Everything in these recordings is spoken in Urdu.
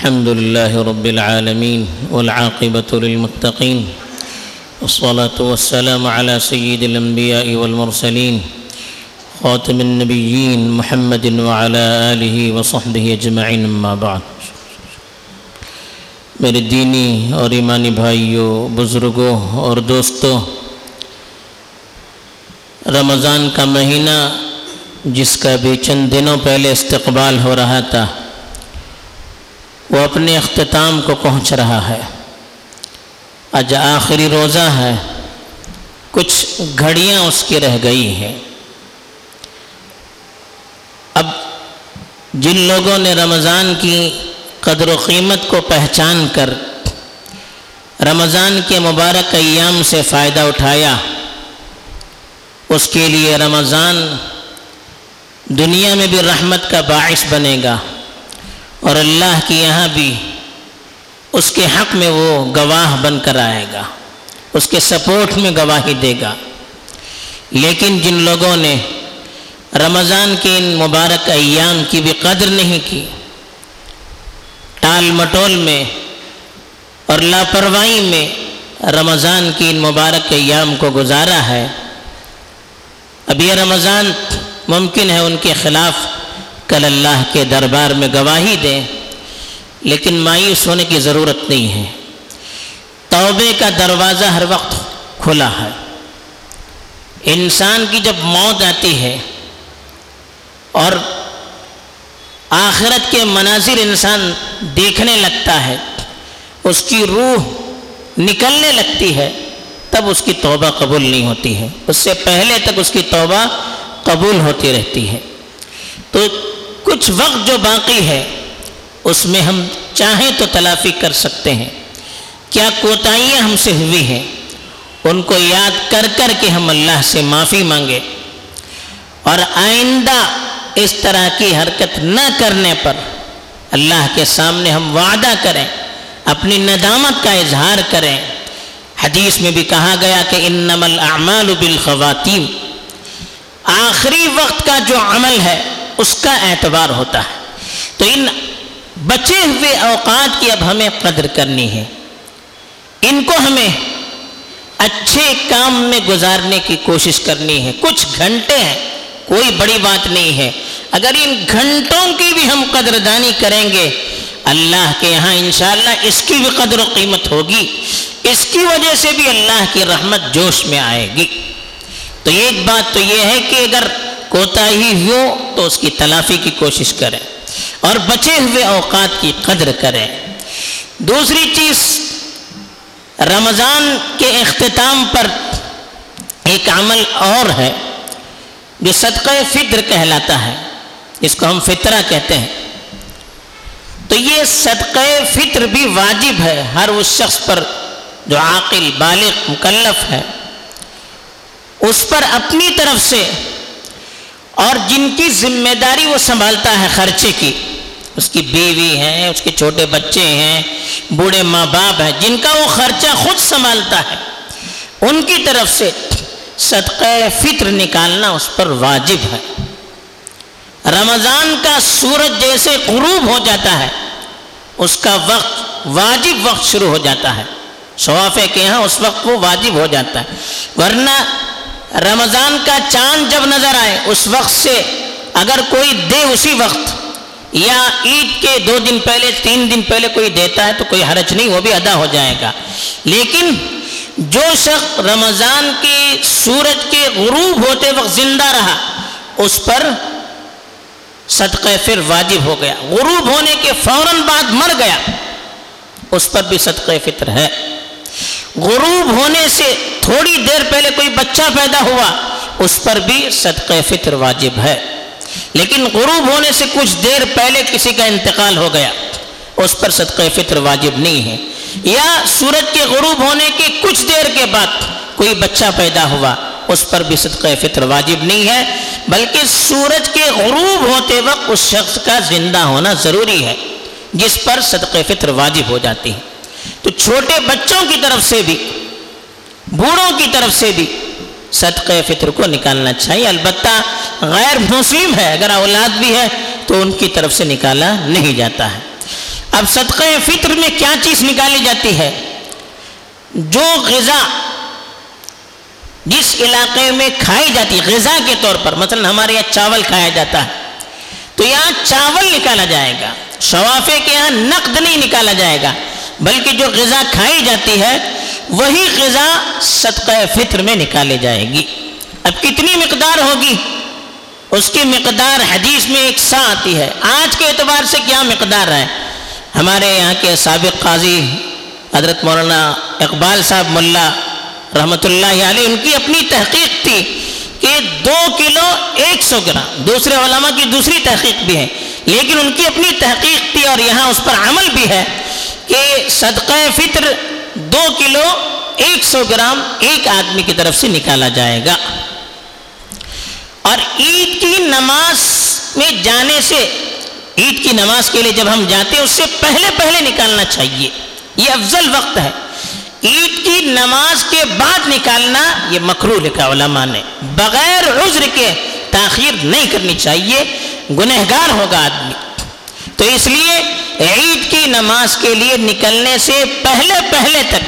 الحمد لله رب العالمين والعاقبة للمتقين والصلاة والسلام على سيد الأنبياء والمرسلين خاتم النبيين محمد وعلى آله وصحبه أجمعين أما بعد میرے دینی اور ایمانی بھائیوں بزرگوں اور دوستوں رمضان کا مہینہ جس کا بھی چند دنوں پہلے استقبال ہو رہا تھا وہ اپنے اختتام کو پہنچ رہا ہے۔ آج آخری روزہ ہے۔ کچھ گھڑیاں اس کی رہ گئی ہیں۔ اب جن لوگوں نے رمضان کی قدر و قیمت کو پہچان کر رمضان کے مبارک ایام سے فائدہ اٹھایا، اس کے لیے رمضان دنیا میں بھی رحمت کا باعث بنے گا۔ اور اللہ کے یہاں بھی اس کے حق میں وہ گواہ بن کر آئے گا، اس کے سپورٹ میں گواہی دے گا۔ لیکن جن لوگوں نے رمضان کے ان مبارک ایام کی بھی قدر نہیں کی، ٹال مٹول میں اور لاپرواہی میں رمضان کی ان مبارک ایام کو گزارا ہے، اب یہ رمضان ممکن ہے ان کے خلاف کل اللہ کے دربار میں گواہی دیں، لیکن مایوس ہونے کی ضرورت نہیں ہے۔ توبے کا دروازہ ہر وقت کھلا ہے۔ انسان کی جب موت آتی ہے اور آخرت کے مناظر انسان دیکھنے لگتا ہے، اس کی روح نکلنے لگتی ہے، تب اس کی توبہ قبول نہیں ہوتی ہے۔ اس سے پہلے تک اس کی توبہ قبول ہوتی رہتی ہے۔ تو کچھ وقت جو باقی ہے، اس میں ہم چاہیں تو تلافی کر سکتے ہیں۔ کیا کوتاہیاں ہم سے ہوئی ہیں؟ ان کو یاد کر کر کے ہم اللہ سے معافی مانگے۔ اور آئندہ اس طرح کی حرکت نہ کرنے پر اللہ کے سامنے ہم وعدہ کریں، اپنی ندامت کا اظہار کریں۔ حدیث میں بھی کہا گیا کہ انما الاعمال بالخواتیم۔ آخری وقت کا جو عمل ہے اس کا اعتبار ہوتا ہے۔ تو ان بچے ہوئے اوقات کی اب ہمیں قدر کرنی ہے۔ ان کو ہمیں اچھے کام میں گزارنے کی کوشش کرنی ہے۔ کچھ گھنٹے ہیں، کوئی بڑی بات نہیں ہے۔ اگر ان گھنٹوں کی بھی ہم قدردانی کریں گے، اللہ کے یہاں انشاءاللہ اس کی بھی قدر و قیمت ہوگی۔ اس کی وجہ سے بھی اللہ کی رحمت جوش میں آئے گی۔ تو ایک بات تو یہ ہے کہ اگر کوتا ہی ہو تو اس کی تلافی کی کوشش کریں اور بچے ہوئے اوقات کی قدر کریں۔ دوسری چیز، رمضان کے اختتام پر ایک عمل اور ہے جو صدقہ فطر کہلاتا ہے، اس کو ہم فطرہ کہتے ہیں۔ تو یہ صدقہ فطر بھی واجب ہے، ہر اس شخص پر جو عاقل، بالغ، مکلف ہے، اس پر اپنی طرف سے اور جن کی ذمہ داری وہ سنبھالتا ہے خرچے کی۔ اس کی بیوی ہے اس کے چھوٹے بچے ہیں، بوڑھے ماں باپ ہیں، جن کا وہ خرچہ خود سنبھالتا ہے۔ ان کی طرف سے صدقہ فطر نکالنا اس پر واجب ہے۔ رمضان کا سورج جیسے غروب ہو جاتا ہے، اس کا وقت واجب وقت شروع ہو جاتا ہے۔ شوافے کے یہاں اس وقت وہ واجب ہو جاتا ہے۔ ورنہ رمضان کا چاند جب نظر آئے، اس وقت سے اگر کوئی دے اسی وقت، یا عید کے دو دن پہلے، تین دن پہلے کوئی دیتا ہے تو کوئی حرج نہیں، وہ بھی ادا ہو جائے گا۔ لیکن جو شخص رمضان کی سورج کے غروب ہوتے وقت زندہ رہا، اس پر صدقہ پھر واجب ہو گیا۔ غروب ہونے کے فوراً بعد مر گیا، اس پر بھی صدقہ فطر ہے۔ غروب ہونے سے تھوڑی دیر پہلے کوئی بچہ پیدا ہوا، اس پر بھی صدقہ فطر واجب ہے۔ لیکن غروب ہونے سے کچھ دیر پہلے کسی کا انتقال ہو گیا، اس پر صدقہ فطر واجب نہیں ہے۔ یا سورج کے غروب ہونے کے کچھ دیر کے بعد کوئی بچہ پیدا ہوا، اس پر بھی صدقہ فطر واجب نہیں ہے۔ بلکہ سورج کے غروب ہوتے وقت اس شخص کا زندہ ہونا ضروری ہے، جس پر صدقہ فطر واجب ہو جاتی ہے۔ تو چھوٹے بچوں کی طرف سے بھی، بوڑھوں کی طرف سے بھی صدقہ فطر کو نکالنا چاہیے۔ البتہ غیر مسلم ہے، اگر اولاد بھی ہے تو ان کی طرف سے نکالا نہیں جاتا ہے۔ اب صدقہ فطر میں کیا چیز نکالی جاتی ہے؟ جو غذا جس علاقے میں کھائی جاتی، غذا کے طور پر، مثلا ہمارے یہاں چاول کھایا جاتا ہے، تو یہاں چاول نکالا جائے گا۔ شوافے کے یہاں نقد نہیں نکالا جائے گا۔ بلکہ جو غذا کھائی جاتی ہے، وہی غذا صدقہ فطر میں نکالے جائے گی۔ اب کتنی مقدار ہوگی؟ اس کی مقدار حدیث میں ایک سا آتی ہے۔ آج کے اعتبار سے کیا مقدار ہے؟ ہمارے یہاں کے سابق قاضی حضرت مولانا اقبال صاحب ملا رحمۃ اللہ علیہ، ان کی اپنی تحقیق تھی کہ دو کلو ایک سو گرام، دوسرے علماء کی دوسری تحقیق بھی ہے۔ لیکن ان کی اپنی تحقیق تھی اور یہاں اس پر عمل بھی ہے۔ کہ صدقہ فطر دو کلو ایک سو گرام ایک آدمی کی طرف سے نکالا جائے گا۔ اور عید کی نماز میں جانے سے، عید کی نماز کے لیے جب ہم جاتے ہیں، اس سے پہلے پہلے نکالنا چاہیے۔ یہ افضل وقت ہے۔ عید کی نماز کے بعد نکالنا، یہ مکرو لکھا علماء نے۔ بغیر عذر کے تاخیر نہیں کرنی چاہیے۔ گنہگار ہوگا آدمی۔ تو اس لیے عید کی نماز کے لیے نکلنے سے پہلے پہلے تک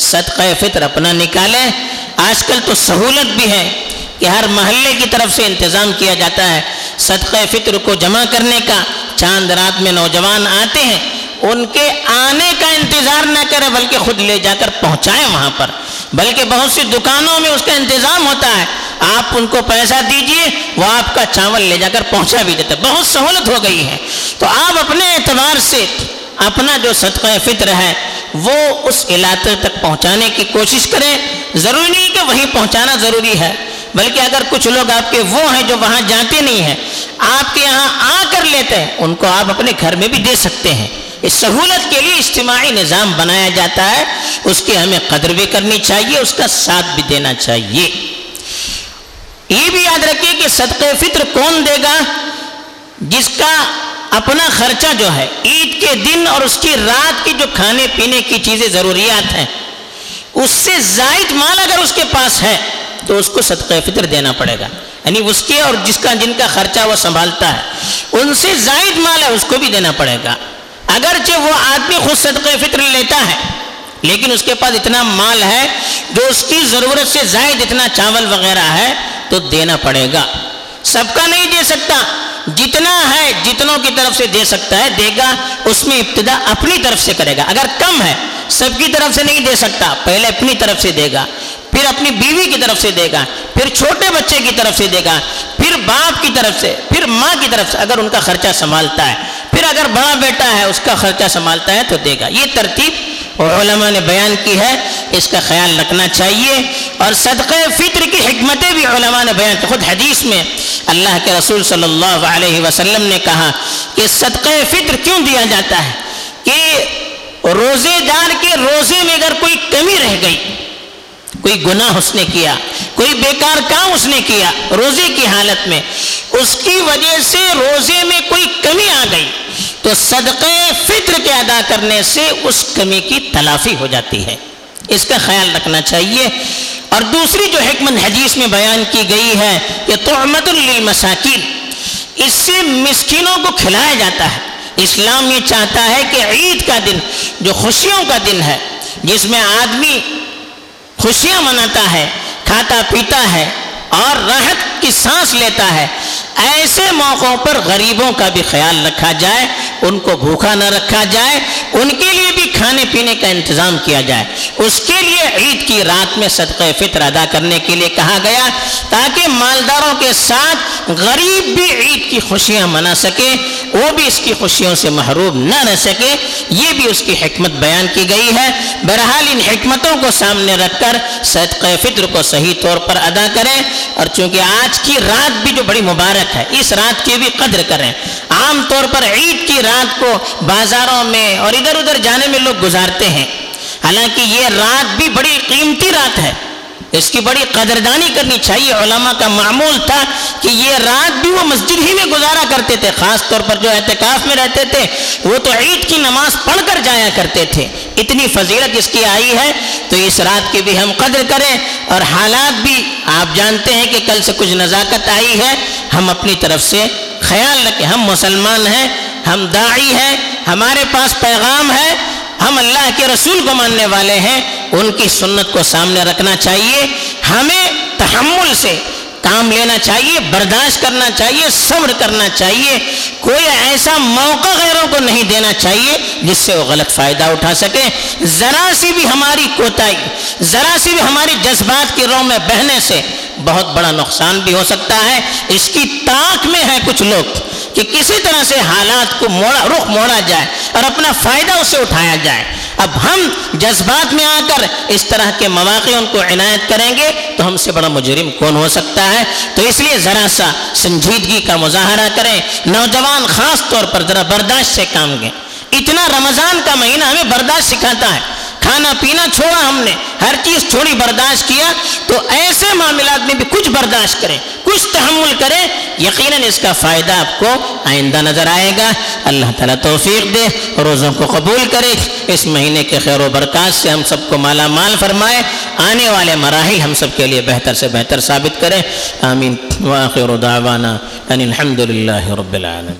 صدقہ فطر اپنا نکالیں۔ آج کل تو سہولت بھی ہے کہ ہر محلے کی طرف سے انتظام کیا جاتا ہے۔ صدقہ فطر کو جمع کرنے کا چاند رات میں نوجوان آتے ہیں، ان کے آنے کا انتظار نہ کرے بلکہ خود لے جا کر پہنچائیں وہاں پر۔ بلکہ بہت سی دکانوں میں اس کا انتظام ہوتا ہے۔ آپ ان کو پیسہ دیجیے، وہ آپ کا چاول لے جا کر پہنچا بھی دیتے۔ بہت سہولت ہو گئی ہے۔ تو آپ اپنے اعتبار سے اپنا جو صدقہ فطر ہے، وہ اس علاقے تک پہنچانے کی کوشش کریں۔ ضروری نہیں کہ وہیں پہنچانا ضروری ہے، بلکہ اگر کچھ لوگ آپ کے وہ ہیں جو وہاں جاتے نہیں ہیں، آپ کے یہاں آ کر لیتے ہیں، ان کو آپ اپنے گھر میں بھی دے سکتے ہیں۔ اس سہولت کے لیے اجتماعی نظام بنایا جاتا ہے۔ اس کی ہمیں قدر بھی کرنی چاہیے، اس کا ساتھ بھی دینا چاہیے۔ یہ بھی یاد رکھیے کہ صدقہ فطر کون دے گا؟ جس کا اپنا خرچہ جو ہے، عید کے دن اور اس کی رات کی جو کھانے پینے کی چیزیں، ضروریات ہیں، اس سے زائد مال اگر اس کے پاس ہے، تو اس کو صدقہ فطر دینا پڑے گا۔ یعنی اس کے اور جس کا، جن کا خرچہ وہ سنبھالتا ہے، ان سے زائد مال ہے، اس کو بھی دینا پڑے گا۔ اگرچہ وہ آدمی خود صدقہ فطر لیتا ہے لیکن اس کے پاس اتنا مال ہے جو اس کی ضرورت سے زائد اتنا چاول وغیرہ ہے تو دینا پڑے گا۔ سب کا نہیں دے سکتا۔ جتنا ہے جتنوں کی طرف سے دے سکتا ہے، دے گا۔ اس میں ابتدا اپنی طرف سے کرے گا۔ اگر کم ہے، سب کی طرف سے نہیں دے سکتا۔ پہلے اپنی طرف سے دے گا، پھر اپنی بیوی کی طرف سے دے گا، پھر چھوٹے بچے کی طرف سے دے گا، پھر باپ کی طرف سے، پھر ماں کی طرف سے۔ اگر ان کا خرچہ سنبھالتا ہے، پھر اگر بڑا بیٹا ہے، اس کا خرچہ سنبھالتا ہے تو دے گا۔ یہ ترتیب علماء نے بیان کی ہے، اس کا خیال رکھنا چاہیے۔ اور صدقہ فطر کی حکمتیں بھی علماء نے بیان کی۔ خود حدیث میں اللہ کے رسول صلی اللہ علیہ وسلم نے کہا کہ صدقہ فطر کیوں دیا جاتا ہے؟ کہ روزے دار کے روزے میں اگر کوئی کمی رہ گئی، کوئی گناہ اس نے کیا، کوئی بیکار کام اس نے کیا روزے کی حالت میں، اس کی وجہ سے روزے میں کوئی کمی آ گئی۔ تو صدقے فطر کے ادا کرنے سے اس کمی کی تلافی ہو جاتی ہے۔ اس کا خیال رکھنا چاہیے۔ اور دوسری جو حکمت حدیث میں بیان کی گئی ہے کہ توحمت للمساکین۔ اس سے مسکینوں کو کھلایا جاتا ہے۔ اسلام یہ چاہتا ہے کہ عید کا دن جو خوشیوں کا دن ہے، جس میں آدمی خوشیاں مناتا ہے، کھاتا پیتا ہے اور راحت کی سانس لیتا ہے، ایسے موقعوں پر غریبوں کا بھی خیال رکھا جائے۔ ان کو بھوکا نہ رکھا جائے، ان کے لیے بھی کھانے پینے کا انتظام کیا جائے۔ اس کے لیے عید کی رات میں صدقہ فطر ادا کرنے کے لیے کہا گیا تاکہ مالداروں کے ساتھ غریب بھی عید کی خوشیاں منا سکے، وہ بھی اس کی خوشیوں سے محروم نہ رہ سکے۔ یہ بھی اس کی حکمت بیان کی گئی ہے۔ بہرحال ان حکمتوں کو سامنے رکھ کر صدقہ فطر کو صحیح طور پر ادا کریں۔ اور چونکہ آج کی رات بھی جو بڑی مبارک ہے، اس رات کی بھی قدر کریں۔ عام طور پر عید کی رات رات کو بازاروں میں اور ادھر ادھر جانے میں لوگ گزارتے ہیں۔ حالانکہ یہ رات بھی بڑی قیمتی رات ہے۔ اس کی بڑی قدردانی کرنی چاہیے۔ علماء کا معمول تھا کہ یہ رات بھی وہ مسجد ہی میں گزارا کرتے تھے۔ خاص طور پر جو احتکاف میں رہتے تھے، وہ تو عید کی نماز پڑھ کر جایا کرتے تھے۔ اتنی فضیلت اس کی آئی ہے۔ تو اس رات کی بھی ہم قدر کریں اور حالات بھی آپ جانتے ہیں کہ کل سے کچھ نزاکت آئی ہے۔ ہم اپنی طرف سے خیال رکھیں۔ ہم مسلمان ہیں۔ ہم داعی ہیں، ہمارے پاس پیغام ہے، ہم اللہ کے رسول کو ماننے والے ہیں، ان کی سنت کو سامنے رکھنا چاہیے، ہمیں تحمل سے کام لینا چاہیے، برداشت کرنا چاہیے، صبر کرنا چاہیے، کوئی ایسا موقع غیروں کو نہیں دینا چاہیے جس سے وہ غلط فائدہ اٹھا سکے ذرا سی بھی ہماری کوتاہی، ذرا سی بھی ہماری جذبات کی رو میں بہنے سے بہت بڑا نقصان بھی ہو سکتا ہے۔ اس کی طاق میں ہے کچھ لوگ۔ کہ کسی طرح سے حالات کو موڑا رخ موڑا جائے اور اپنا فائدہ اسے اٹھایا جائے۔ اب ہم جذبات میں آ کر اس طرح کے مواقع ان کو عنایت کریں گے تو ہم سے بڑا مجرم کون ہو سکتا ہے؟ تو اس لیے ذرا سا سنجیدگی کا مظاہرہ کریں۔ نوجوان خاص طور پر ذرا برداشت سے کام گئے اتنا رمضان کا مہینہ ہمیں برداشت سکھاتا ہے۔ کھانا پینا چھوڑا ہم نے، ہر چیز تھوڑی برداشت کیا تو ایسے معاملات میں بھی کچھ برداشت کریں، کچھ تحمل کریں، یقیناً اس کا فائدہ آپ کو آئندہ نظر آئے گا۔ اللہ تعالیٰ توفیق دے روزوں کو قبول کرے۔ اس مہینے کے خیر و برکات سے ہم سب کو مالا مال فرمائے۔ آنے والے مراحل ہم سب کے لیے بہتر سے بہتر ثابت کرے۔ آمین۔ واخر دعوانا ان الحمد للہ رب العالمین۔